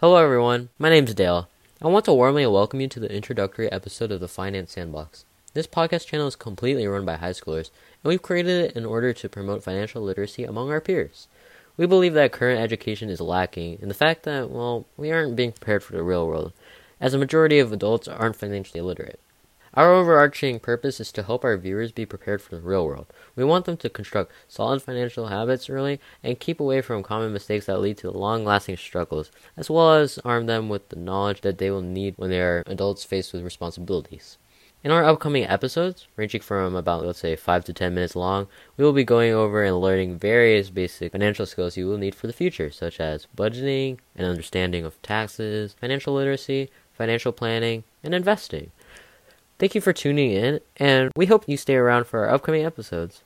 Hello, everyone. My name's Dale. I want to warmly welcome you to the introductory episode of the Finance Sandbox. This podcast channel is completely run by high schoolers, and we've created it in order to promote financial literacy among our peers. We believe that current education is lacking in the fact that, well, we aren't being prepared for the real world, as a majority of adults aren't financially literate. Our overarching purpose is to help our viewers be prepared for the real world. We want them to construct solid financial habits early and keep away from common mistakes that lead to long lasting struggles, as well as arm them with the knowledge that they will need when they are adults faced with responsibilities. In our upcoming episodes, ranging from about, let's say, 5 to 10 minutes long, we will be going over and learning various basic financial skills you will need for the future, such as budgeting, and understanding of taxes, financial literacy, financial planning, and investing. Thank you for tuning in, and we hope you stay around for our upcoming episodes.